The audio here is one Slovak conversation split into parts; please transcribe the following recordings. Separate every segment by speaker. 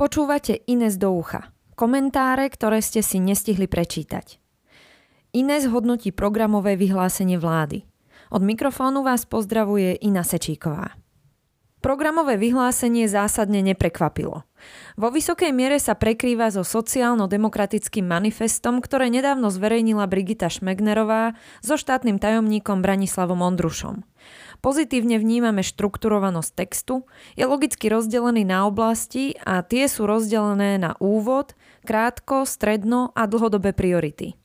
Speaker 1: Počúvate Ines do ucha. Komentáre, ktoré ste si nestihli prečítať. Ines hodnotí programové vyhlásenie vlády. Od mikrofónu vás pozdravuje Ina Sečíková. Programové vyhlásenie zásadne neprekvapilo. Vo vysokej miere sa prekrýva so sociálno-demokratickým manifestom, ktoré nedávno zverejnila Brigita Šmegnerová so štátnym tajomníkom Branislavom Ondrušom. Pozitívne vnímame štrukturovanosť textu, je logicky rozdelený na oblasti a tie sú rozdelené na úvod, krátko, stredno a dlhodobé priority.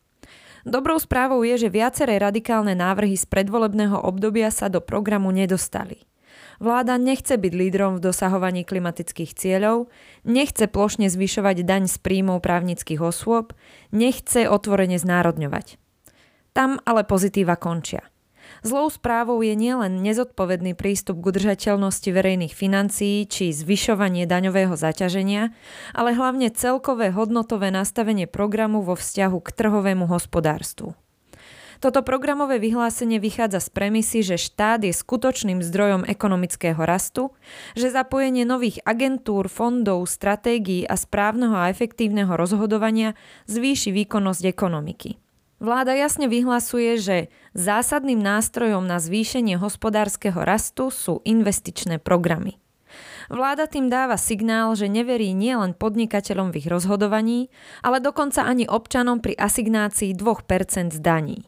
Speaker 1: Dobrou správou je, že viaceré radikálne návrhy z predvolebného obdobia sa do programu nedostali. Vláda nechce byť lídrom v dosahovaní klimatických cieľov, nechce plošne zvyšovať daň z príjmov právnických osôb, nechce otvorene znárodňovať. Tam ale pozitíva končia – Zlou správou je nielen nezodpovedný prístup k udržateľnosti verejných financií či zvyšovanie daňového zaťaženia, ale hlavne celkové hodnotové nastavenie programu vo vzťahu k trhovému hospodárstvu. Toto programové vyhlásenie vychádza z premisy, že štát je skutočným zdrojom ekonomického rastu, že zapojenie nových agentúr, fondov, stratégií a správneho a efektívneho rozhodovania zvýši výkonnosť ekonomiky. Vláda jasne vyhlasuje, že zásadným nástrojom na zvýšenie hospodárskeho rastu sú investičné programy. Vláda tým dáva signál, že neverí nielen podnikateľom v ich rozhodovaní, ale dokonca ani občanom pri asignácii 2% z daní.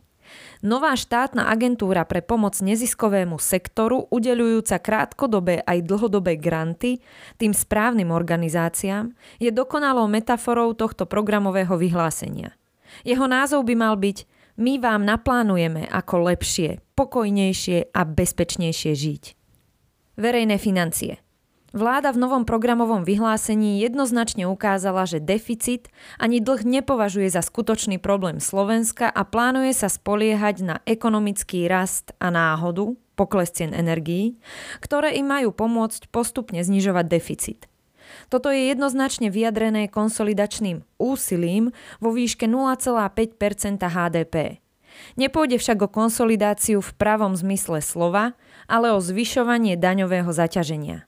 Speaker 1: Nová štátna agentúra pre pomoc neziskovému sektoru, udelujúca krátkodobé aj dlhodobé granty tým správnym organizáciám, je dokonalou metaforou tohto programového vyhlásenia – jeho názov by mal byť My vám naplánujeme, ako lepšie, pokojnejšie a bezpečnejšie žiť. Verejné financie. Vláda v novom programovom vyhlásení jednoznačne ukázala, že deficit ani dlh nepovažuje za skutočný problém Slovenska a plánuje sa spoliehať na ekonomický rast a náhodu, pokles cien energií, ktoré im majú pomôcť postupne znižovať deficit. Toto je jednoznačne vyjadrené konsolidačným úsilím vo výške 0,5 HDP. Nepôjde však o konsolidáciu v pravom zmysle slova, ale o zvyšovanie daňového zaťaženia.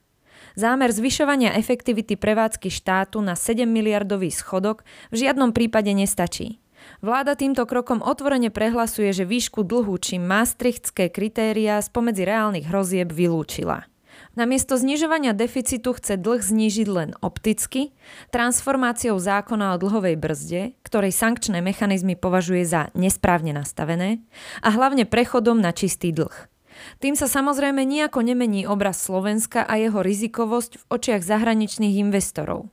Speaker 1: Zámer zvyšovania efektivity prevádzky štátu na 7 miliardový schodok v žiadnom prípade nestačí. Vláda týmto krokom otvorene prehlasuje, že výšku dlhu či maastrichtské kritéria spomedzi reálnych hrozieb vylúčila. Namiesto znižovania deficitu chce dlh znížiť len opticky, transformáciou zákona o dlhovej brzde, ktorej sankčné mechanizmy považuje za nesprávne nastavené, a hlavne prechodom na čistý dlh. Tým sa samozrejme nejako nemení obraz Slovenska a jeho rizikovosť v očiach zahraničných investorov.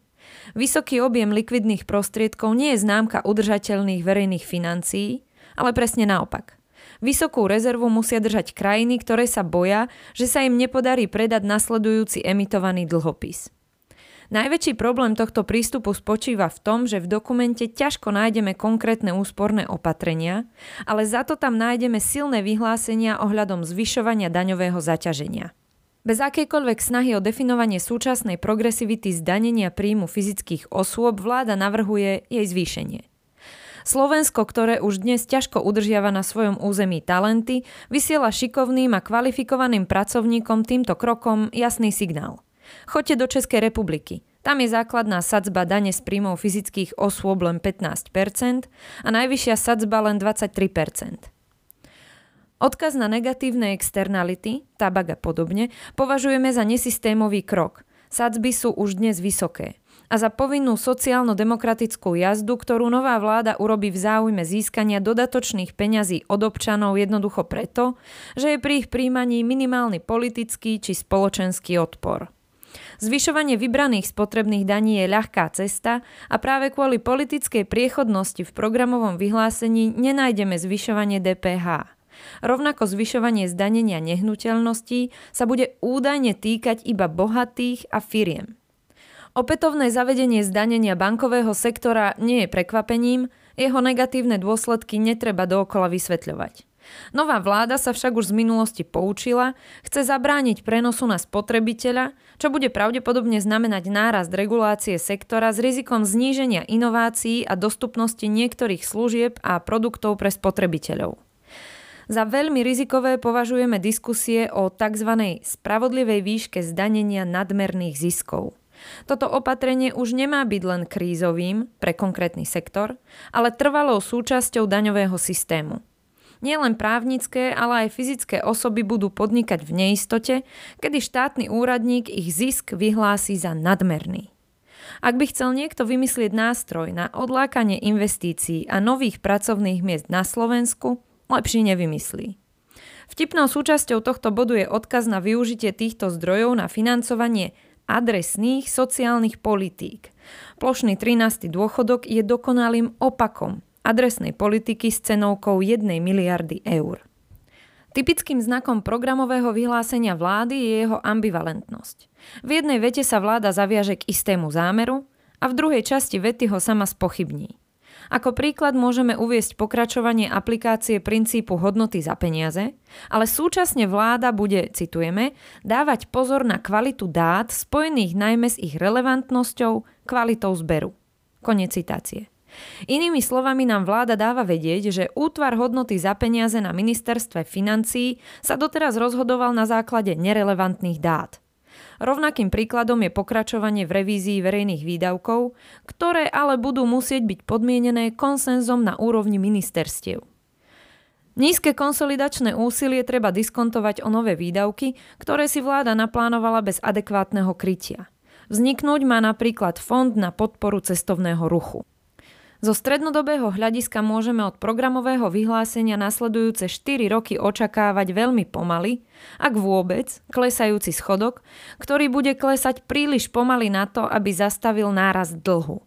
Speaker 1: Vysoký objem likvidných prostriedkov nie je známka udržateľných verejných financií, ale presne naopak. Vysokú rezervu musia držať krajiny, ktoré sa boja, že sa im nepodarí predať nasledujúci emitovaný dlhopis. Najväčší problém tohto prístupu spočíva v tom, že v dokumente ťažko nájdeme konkrétne úsporné opatrenia, ale za to tam nájdeme silné vyhlásenia ohľadom zvyšovania daňového zaťaženia. Bez akejkoľvek snahy o definovanie súčasnej progresivity zdanenia príjmu fyzických osôb vláda navrhuje jej zvýšenie. Slovensko, ktoré už dnes ťažko udržiava na svojom území talenty, vysiela šikovným a kvalifikovaným pracovníkom týmto krokom jasný signál. Choďte do Českej republiky. Tam je základná sadzba dane z príjmov fyzických osôb len 15% a najvyššia sadzba len 23%. Odkaz na negatívne externality, tabak a podobne, považujeme za nesystémový krok. Sadzby sú už dnes vysoké a za povinnú sociálno-demokratickú jazdu, ktorú nová vláda urobí v záujme získania dodatočných peňazí od občanov jednoducho preto, že je pri ich príjmaní minimálny politický či spoločenský odpor. Zvyšovanie vybraných spotrebných daní je ľahká cesta a práve kvôli politickej priechodnosti v programovom vyhlásení nenájdeme zvyšovanie DPH. Rovnako zvyšovanie zdanenia nehnuteľností sa bude údajne týkať iba bohatých a firiem. Opätovné zavedenie zdanenia bankového sektora nie je prekvapením, jeho negatívne dôsledky netreba dookola vysvetľovať. Nová vláda sa však už z minulosti poučila, chce zabrániť prenosu na spotrebiteľa, čo bude pravdepodobne znamenať nárast regulácie sektora s rizikom zníženia inovácií a dostupnosti niektorých služieb a produktov pre spotrebiteľov. Za veľmi rizikové považujeme diskusie o tzv. spravodlivej výške zdanenia nadmerných ziskov – Toto opatrenie už nemá byť len krízovým pre konkrétny sektor, ale trvalou súčasťou daňového systému. Nielen právnické, ale aj fyzické osoby budú podnikať v neistote, kedy štátny úradník ich zisk vyhlási za nadmerný. Ak by chcel niekto vymyslieť nástroj na odlákanie investícií a nových pracovných miest na Slovensku, lepší nevymyslí. Vtipnou súčasťou tohto bodu je odkaz na využitie týchto zdrojov na financovanie adresných sociálnych politík. Plošný 13. dôchodok je dokonalým opakom adresnej politiky s cenovkou 1 miliardy eur. Typickým znakom programového vyhlásenia vlády je jeho ambivalentnosť. V jednej vete sa vláda zaviaže k istému zámeru a v druhej časti vety ho sama spochybní. Ako príklad môžeme uviesť pokračovanie aplikácie princípu hodnoty za peniaze, ale súčasne vláda bude, citujeme, dávať pozor na kvalitu dát spojených najmä s ich relevantnosťou, kvalitou zberu. Konec citácie. Inými slovami nám vláda dáva vedieť, že útvar hodnoty za peniaze na ministerstve financií sa doteraz rozhodoval na základe nerelevantných dát. Rovnakým príkladom je pokračovanie v revízii verejných výdavkov, ktoré ale budú musieť byť podmienené konsenzom na úrovni ministerstiev. Nízke konsolidačné úsilie treba diskontovať o nové výdavky, ktoré si vláda naplánovala bez adekvátneho krytia. Vzniknúť má napríklad fond na podporu cestovného ruchu. Zo strednodobého hľadiska môžeme od programového vyhlásenia nasledujúce 4 roky očakávať veľmi pomaly, ak vôbec, klesajúci schodok, ktorý bude klesať príliš pomaly na to, aby zastavil nárast dlhu.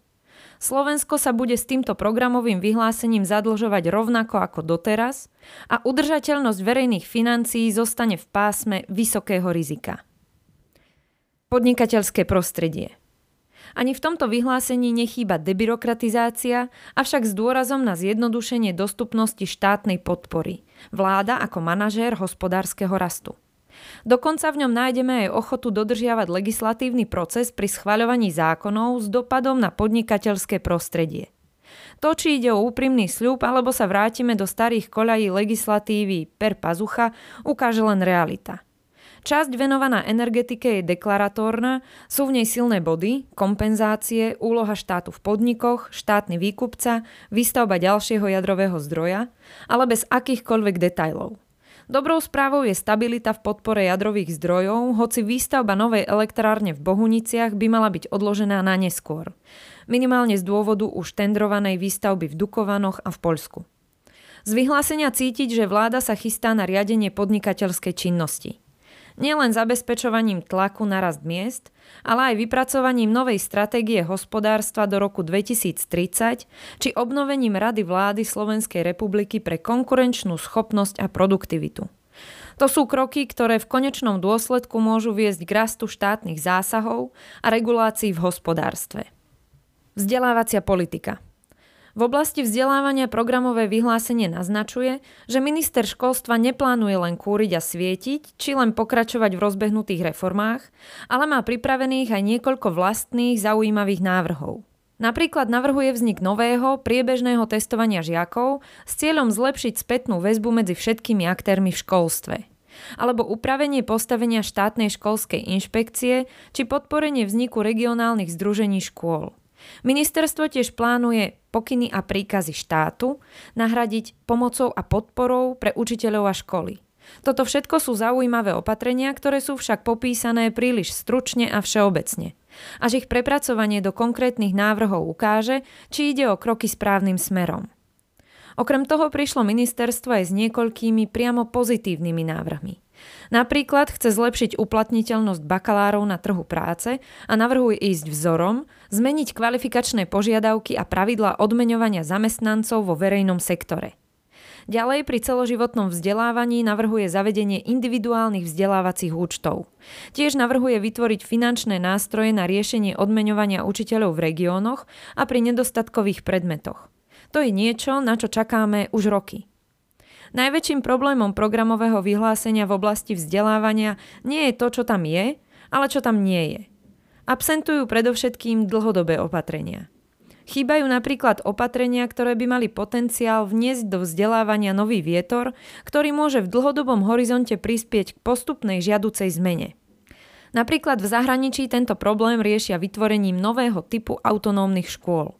Speaker 1: Slovensko sa bude s týmto programovým vyhlásením zadlžovať rovnako ako doteraz a udržateľnosť verejných financií zostane v pásme vysokého rizika. Podnikateľské prostredie – ani v tomto vyhlásení nechýba debyrokratizácia, avšak s dôrazom na zjednodušenie dostupnosti štátnej podpory. Vláda ako manažér hospodárskeho rastu. Dokonca v ňom nájdeme aj ochotu dodržiavať legislatívny proces pri schvaľovaní zákonov s dopadom na podnikateľské prostredie. To, či ide o úprimný sľub, alebo sa vrátime do starých koľají legislatívy per pazucha, ukáže len realita – Časť venovaná energetike je deklaratórna, sú v nej silné body, kompenzácie, úloha štátu v podnikoch, štátny výkupca, výstavba ďalšieho jadrového zdroja, ale bez akýchkoľvek detajlov. Dobrou správou je stabilita v podpore jadrových zdrojov, hoci výstavba novej elektrárne v Bohuniciach by mala byť odložená na neskôr. Minimálne z dôvodu už tendrovanej výstavby v Dukovanoch a v Poľsku. Z vyhlásenia cítiť, že vláda sa chystá na riadenie podnikateľskej činnosti nielen zabezpečovaním tlaku na rast miest, ale aj vypracovaním novej stratégie hospodárstva do roku 2030 či obnovením Rady vlády Slovenskej republiky pre konkurenčnú schopnosť a produktivitu. To sú kroky, ktoré v konečnom dôsledku môžu viesť k rastu štátnych zásahov a regulácií v hospodárstve. Vzdelávacia politika – v oblasti vzdelávania programové vyhlásenie naznačuje, že minister školstva neplánuje len kúriť a svietiť, či len pokračovať v rozbehnutých reformách, ale má pripravených aj niekoľko vlastných zaujímavých návrhov. Napríklad navrhuje vznik nového priebežného testovania žiakov s cieľom zlepšiť spätnú väzbu medzi všetkými aktérmi v školstve alebo upravenie postavenia štátnej školskej inšpekcie či podporenie vzniku regionálnych združení škôl. Ministerstvo tiež plánuje pokyny a príkazy štátu nahradiť pomocou a podporou pre učiteľov a školy. Toto všetko sú zaujímavé opatrenia, ktoré sú však popísané príliš stručne a všeobecne. Až ich prepracovanie do konkrétnych návrhov ukáže, či ide o kroky správnym smerom. Okrem toho prišlo ministerstvo aj s niekoľkými priamo pozitívnymi návrhmi. Napríklad chce zlepšiť uplatniteľnosť bakalárov na trhu práce a navrhuje ísť vzorom, zmeniť kvalifikačné požiadavky a pravidlá odmeňovania zamestnancov vo verejnom sektore. Ďalej pri celoživotnom vzdelávaní navrhuje zavedenie individuálnych vzdelávacích účtov. Tiež navrhuje vytvoriť finančné nástroje na riešenie odmeňovania učiteľov v regiónoch a pri nedostatkových predmetoch. To je niečo, na čo čakáme už roky. Najväčším problémom programového vyhlásenia v oblasti vzdelávania nie je to, čo tam je, ale čo tam nie je. Absentujú predovšetkým dlhodobé opatrenia. Chýbajú napríklad opatrenia, ktoré by mali potenciál vniesť do vzdelávania nový vietor, ktorý môže v dlhodobom horizonte prispieť k postupnej žiaducej zmene. Napríklad v zahraničí tento problém riešia vytvorením nového typu autonómnych škôl.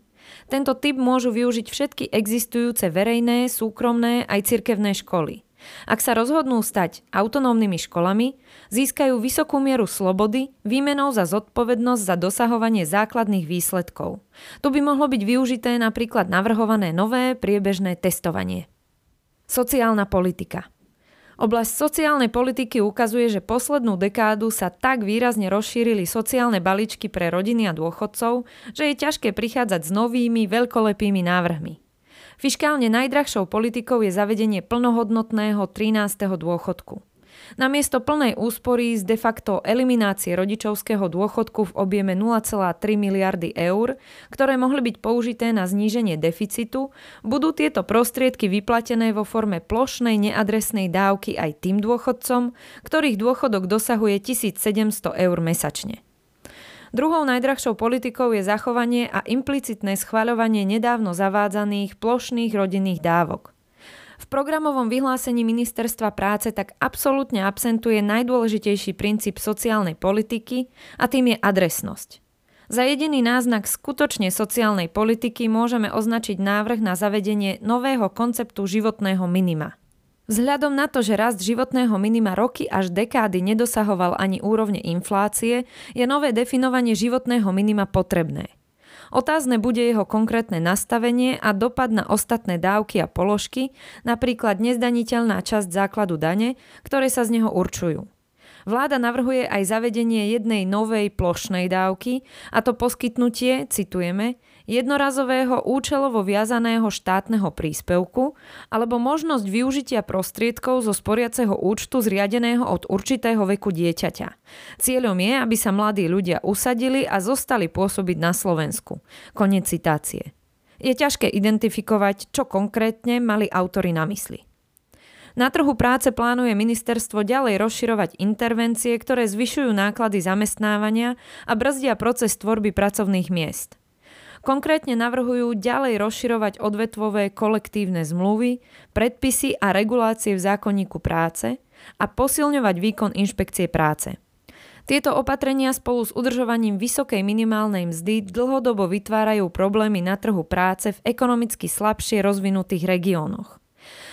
Speaker 1: Tento typ môžu využiť všetky existujúce verejné, súkromné aj cirkevné školy. Ak sa rozhodnú stať autonómnymi školami, získajú vysokú mieru slobody výmenou za zodpovednosť za dosahovanie základných výsledkov. Tu by mohlo byť využité napríklad navrhované nové priebežné testovanie. Sociálna politika – Oblasť sociálnej politiky ukazuje, že poslednú dekádu sa tak výrazne rozšírili sociálne balíčky pre rodiny a dôchodcov, že je ťažké prichádzať s novými, veľkolepými návrhmi. Fiškálne najdrahšou politikou je zavedenie plnohodnotného 13. dôchodku. Namiesto plnej úspory z de facto eliminácie rodičovského dôchodku v objeme 0,3 miliardy eur, ktoré mohli byť použité na zníženie deficitu, budú tieto prostriedky vyplatené vo forme plošnej neadresnej dávky aj tým dôchodcom, ktorých dôchodok dosahuje 1700 eur mesačne. Druhou najdrahšou politikou je zachovanie a implicitné schvaľovanie nedávno zavádzaných plošných rodinných dávok. Programovom vyhlásení Ministerstva práce tak absolútne absentuje najdôležitejší princíp sociálnej politiky a tým je adresnosť. Za jediný náznak skutočne sociálnej politiky môžeme označiť návrh na zavedenie nového konceptu životného minima. Vzhľadom na to, že rast životného minima roky až dekády nedosahoval ani úrovne inflácie, je nové definovanie životného minima potrebné – Otázne bude jeho konkrétne nastavenie a dopad na ostatné dávky a položky, napríklad nezdaniteľná časť základu dane, ktoré sa z neho určujú. Vláda navrhuje aj zavedenie jednej novej plošnej dávky, a to poskytnutie, citujeme, jednorazového účelovo viazaného štátneho príspevku alebo možnosť využitia prostriedkov zo sporiaceho účtu zriadeného od určitého veku dieťaťa. Cieľom je, aby sa mladí ľudia usadili a zostali pôsobiť na Slovensku. Konec citácie. Je ťažké identifikovať, čo konkrétne mali autory na mysli. Na trhu práce plánuje ministerstvo ďalej rozširovať intervencie, ktoré zvyšujú náklady zamestnávania a brzdia proces tvorby pracovných miest. Konkrétne navrhujú ďalej rozširovať odvetvové kolektívne zmluvy, predpisy a regulácie v zákonníku práce a posilňovať výkon inšpekcie práce. Tieto opatrenia spolu s udržovaním vysokej minimálnej mzdy dlhodobo vytvárajú problémy na trhu práce v ekonomicky slabšie rozvinutých regiónoch.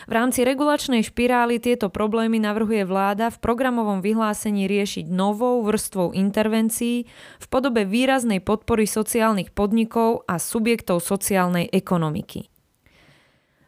Speaker 1: V rámci regulačnej špirály tieto problémy navrhuje vláda v programovom vyhlásení riešiť novou vrstvou intervencií v podobe výraznej podpory sociálnych podnikov a subjektov sociálnej ekonomiky.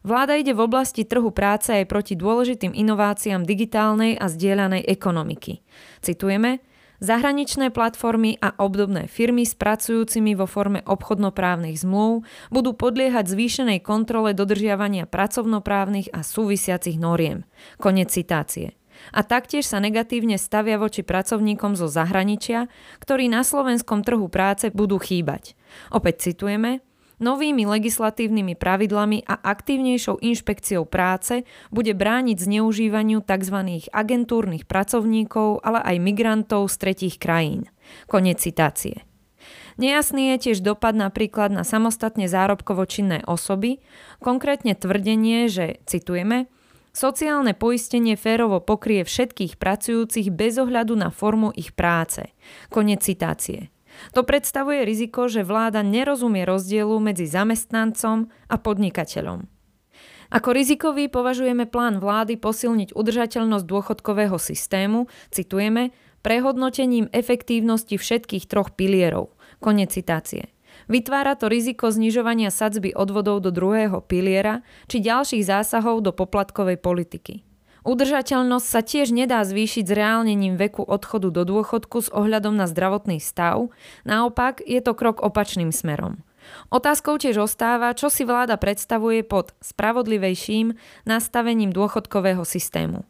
Speaker 1: Vláda ide v oblasti trhu práce aj proti dôležitým inováciám digitálnej a zdieľanej ekonomiky. Citujeme, Zahraničné platformy a obdobné firmy s pracujúcimi vo forme obchodnoprávnych zmluv budú podliehať zvýšenej kontrole dodržiavania pracovnoprávnych a súvisiacich noriem. Konec citácie a taktiež sa negatívne stavia voči pracovníkom zo zahraničia, ktorí na slovenskom trhu práce budú chýbať. Opäť citujeme, Novými legislatívnymi pravidlami a aktívnejšou inšpekciou práce bude brániť zneužívaniu tzv. agentúrnych pracovníkov, ale aj migrantov z tretích krajín. Konec citácie. Nejasný je tiež dopad napríklad na samostatne zárobkovo činné osoby, konkrétne tvrdenie, že, citujeme, Sociálne poistenie férovo pokrie všetkých pracujúcich bez ohľadu na formu ich práce. Konec citácie. To predstavuje riziko, že vláda nerozumie rozdielu medzi zamestnancom a podnikateľom. Ako rizikový považujeme plán vlády posilniť udržateľnosť dôchodkového systému, citujeme, prehodnotením efektívnosti všetkých troch pilierov. Konec citácie. Vytvára to riziko znižovania sadzby odvodov do druhého piliera či ďalších zásahov do poplatkovej politiky. Udržateľnosť sa tiež nedá zvýšiť s reálnením veku odchodu do dôchodku s ohľadom na zdravotný stav, naopak je to krok opačným smerom. Otázkou tiež ostáva, čo si vláda predstavuje pod spravodlivejším nastavením dôchodkového systému.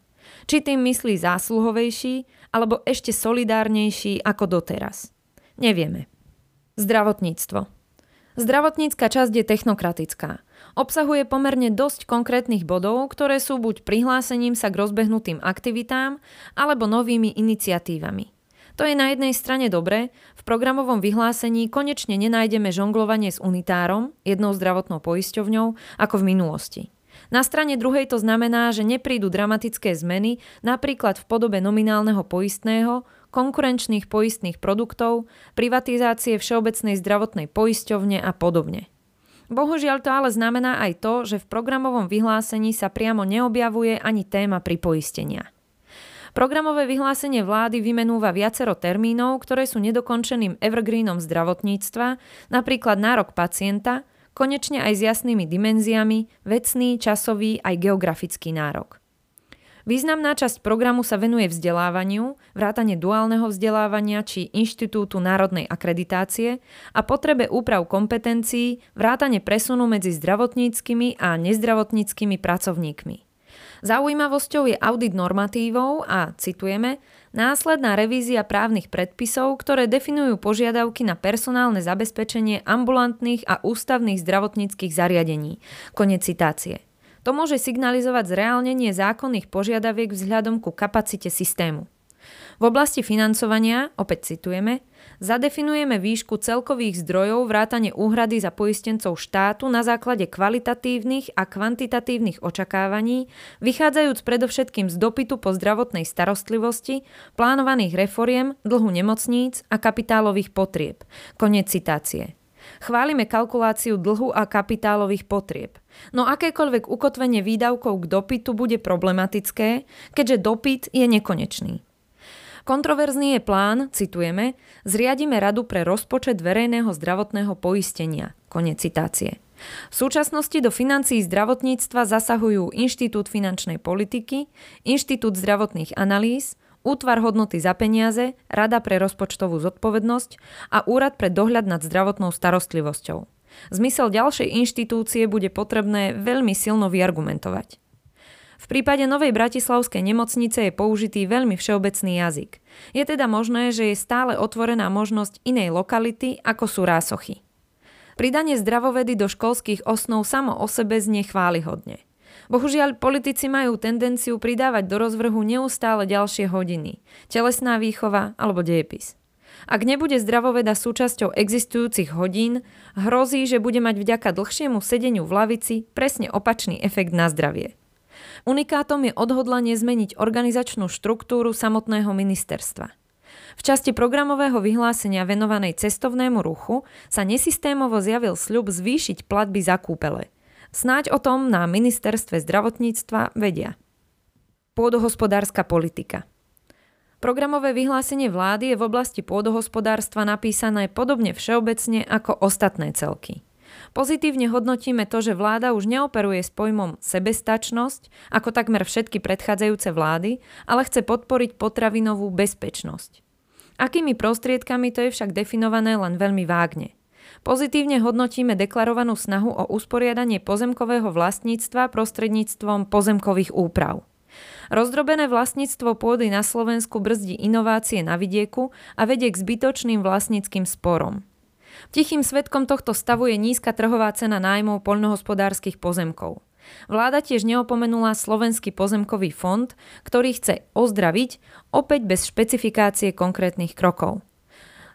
Speaker 1: Či tým myslí zásluhovejší alebo ešte solidárnejší ako doteraz. Nevieme. Zdravotníctvo. Zdravotnícka časť je technokratická – Obsahuje pomerne dosť konkrétnych bodov, ktoré sú buď prihlásením sa k rozbehnutým aktivitám alebo novými iniciatívami. To je na jednej strane dobré, v programovom vyhlásení konečne nenájdeme žonglovanie s unitárom, jednou zdravotnou poisťovňou, ako v minulosti. Na strane druhej to znamená, že neprídu dramatické zmeny, napríklad v podobe nominálneho poistného, konkurenčných poistných produktov, privatizácie všeobecnej zdravotnej poisťovne a podobne. Bohužiaľ to ale znamená aj to, že v programovom vyhlásení sa priamo neobjavuje ani téma pripoistenia. Programové vyhlásenie vlády vymenúva viacero termínov, ktoré sú nedokončeným evergreenom zdravotníctva, napríklad nárok pacienta, konečne aj s jasnými dimenziami, vecný, časový aj geografický nárok. Významná časť programu sa venuje vzdelávaniu, vrátane duálneho vzdelávania či Inštitútu národnej akreditácie a potrebe úprav kompetencií, vrátane presunu medzi zdravotníckými a nezdravotníckými pracovníkmi. Zaujímavosťou je audit normatívov a, citujeme, následná revízia právnych predpisov, ktoré definujú požiadavky na personálne zabezpečenie ambulantných a ústavných zdravotníckých zariadení. Konec citácie. To môže signalizovať zreálnenie zákonných požiadaviek vzhľadom ku kapacite systému. V oblasti financovania, opäť citujeme, zadefinujeme výšku celkových zdrojov vrátane úhrady za poistencov štátu na základe kvalitatívnych a kvantitatívnych očakávaní, vychádzajúc predovšetkým z dopytu po zdravotnej starostlivosti, plánovaných reforiem, dlhu nemocníc a kapitálových potrieb. Konec citácie. Chválime kalkuláciu dlhu a kapitálových potrieb. No akékoľvek ukotvenie výdavkov k dopytu bude problematické, keďže dopyt je nekonečný. Kontroverzný je plán, citujeme, zriadíme radu pre rozpočet verejného zdravotného poistenia. Konec citácie. V súčasnosti do financií zdravotníctva zasahujú Inštitút finančnej politiky, Inštitút zdravotných analýz, Útvar hodnoty za peniaze, Rada pre rozpočtovú zodpovednosť a Úrad pre dohľad nad zdravotnou starostlivosťou. Zmysel ďalšej inštitúcie bude potrebné veľmi silno vyargumentovať. V prípade Novej Bratislavskej nemocnice je použitý veľmi všeobecný jazyk. Je teda možné, že je stále otvorená možnosť inej lokality, ako sú rásochy. Pridanie zdravovedy do školských osnov samo o sebe znie chválihodne. Bohužiaľ, politici majú tendenciu pridávať do rozvrhu neustále ďalšie hodiny. Telesná výchova alebo dejepis. Ak nebude zdravoveda súčasťou existujúcich hodín, hrozí, že bude mať vďaka dlhšiemu sedeniu v lavici presne opačný efekt na zdravie. Unikátom je odhodlanie zmeniť organizačnú štruktúru samotného ministerstva. V časti programového vyhlásenia venovanej cestovnému ruchu sa nesystémovo zjavil sľub zvýšiť platby za kúpele. Snáď o tom na ministerstve zdravotníctva vedia. Pôdohospodárska politika Programové vyhlásenie vlády je v oblasti pôdohospodárstva napísané podobne všeobecne ako ostatné celky. Pozitívne hodnotíme to, že vláda už neoperuje s pojmom sebestačnosť, ako takmer všetky predchádzajúce vlády, ale chce podporiť potravinovú bezpečnosť. Akými prostriedkami to je však definované len veľmi vágne. Pozitívne hodnotíme deklarovanú snahu o usporiadanie pozemkového vlastníctva prostredníctvom pozemkových úprav. Rozdrobené vlastníctvo pôdy na Slovensku brzdí inovácie na vidieku a vedie k zbytočným vlastníckým sporom. Tichým svetkom tohto stavu je nízka trhová cena nájmov poľnohospodárskych pozemkov. Vláda tiež neopomenula Slovenský pozemkový fond, ktorý chce ozdraviť, opäť bez špecifikácie konkrétnych krokov.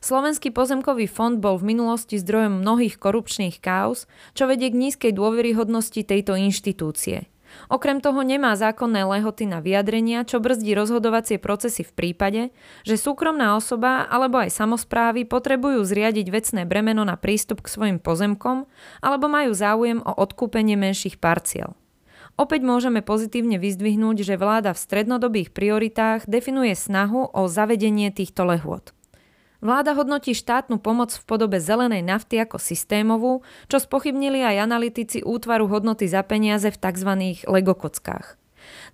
Speaker 1: Slovenský pozemkový fond bol v minulosti zdrojom mnohých korupčných káuz, čo vedie k nízkej dôveryhodnosti tejto inštitúcie – Okrem toho nemá zákonné lehoty na vyjadrenia, čo brzdí rozhodovacie procesy v prípade, že súkromná osoba alebo aj samozprávy potrebujú zriadiť vecné bremeno na prístup k svojim pozemkom alebo majú záujem o odkúpenie menších parciel. Opäť môžeme pozitívne vyzdvihnúť, že vláda v strednodobých prioritách definuje snahu o zavedenie týchto lehôd. Vláda hodnotí štátnu pomoc v podobe zelenej nafty ako systémovú, čo spochybnili aj analytici útvaru hodnoty za peniaze v tzv. legokockách.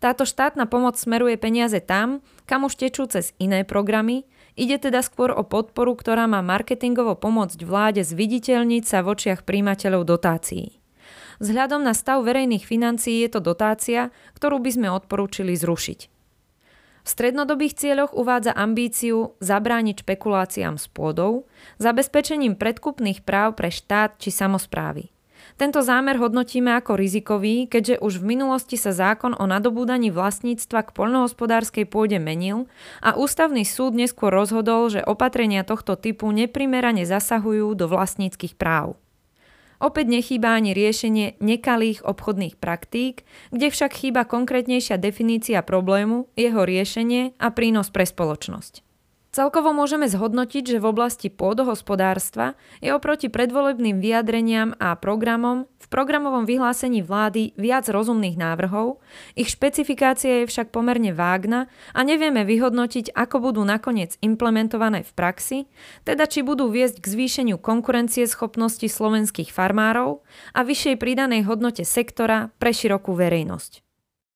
Speaker 1: Táto štátna pomoc smeruje peniaze tam, kam už tečú cez iné programy, ide teda skôr o podporu, ktorá má marketingovo pomôcť vláde zviditeľniť sa v očiach príjimateľov dotácií. Vzhľadom na stav verejných financií je to dotácia, ktorú by sme odporúčili zrušiť. V strednodobých cieľoch uvádza ambíciu zabrániť špekuláciám s pôdou, zabezpečením predkupných práv pre štát či samozprávy. Tento zámer hodnotíme ako rizikový, keďže už v minulosti sa zákon o nadobúdaní vlastníctva k poľnohospodárskej pôde menil a ústavný súd neskôr rozhodol, že opatrenia tohto typu neprimerane zasahujú do vlastníckých práv. Opäť nechýba ani riešenie nekalých obchodných praktík, kde však chýba konkrétnejšia definícia problému, jeho riešenie a prínos pre spoločnosť. Celkovo môžeme zhodnotiť, že v oblasti pôdohospodárstva je oproti predvolebným vyjadreniam a programom v programovom vyhlásení vlády viac rozumných návrhov, ich špecifikácia je však pomerne vágna a nevieme vyhodnotiť, ako budú nakoniec implementované v praxi, teda či budú viesť k zvýšeniu konkurencie schopnosti slovenských farmárov a vyššej pridanej hodnote sektora pre širokú verejnosť.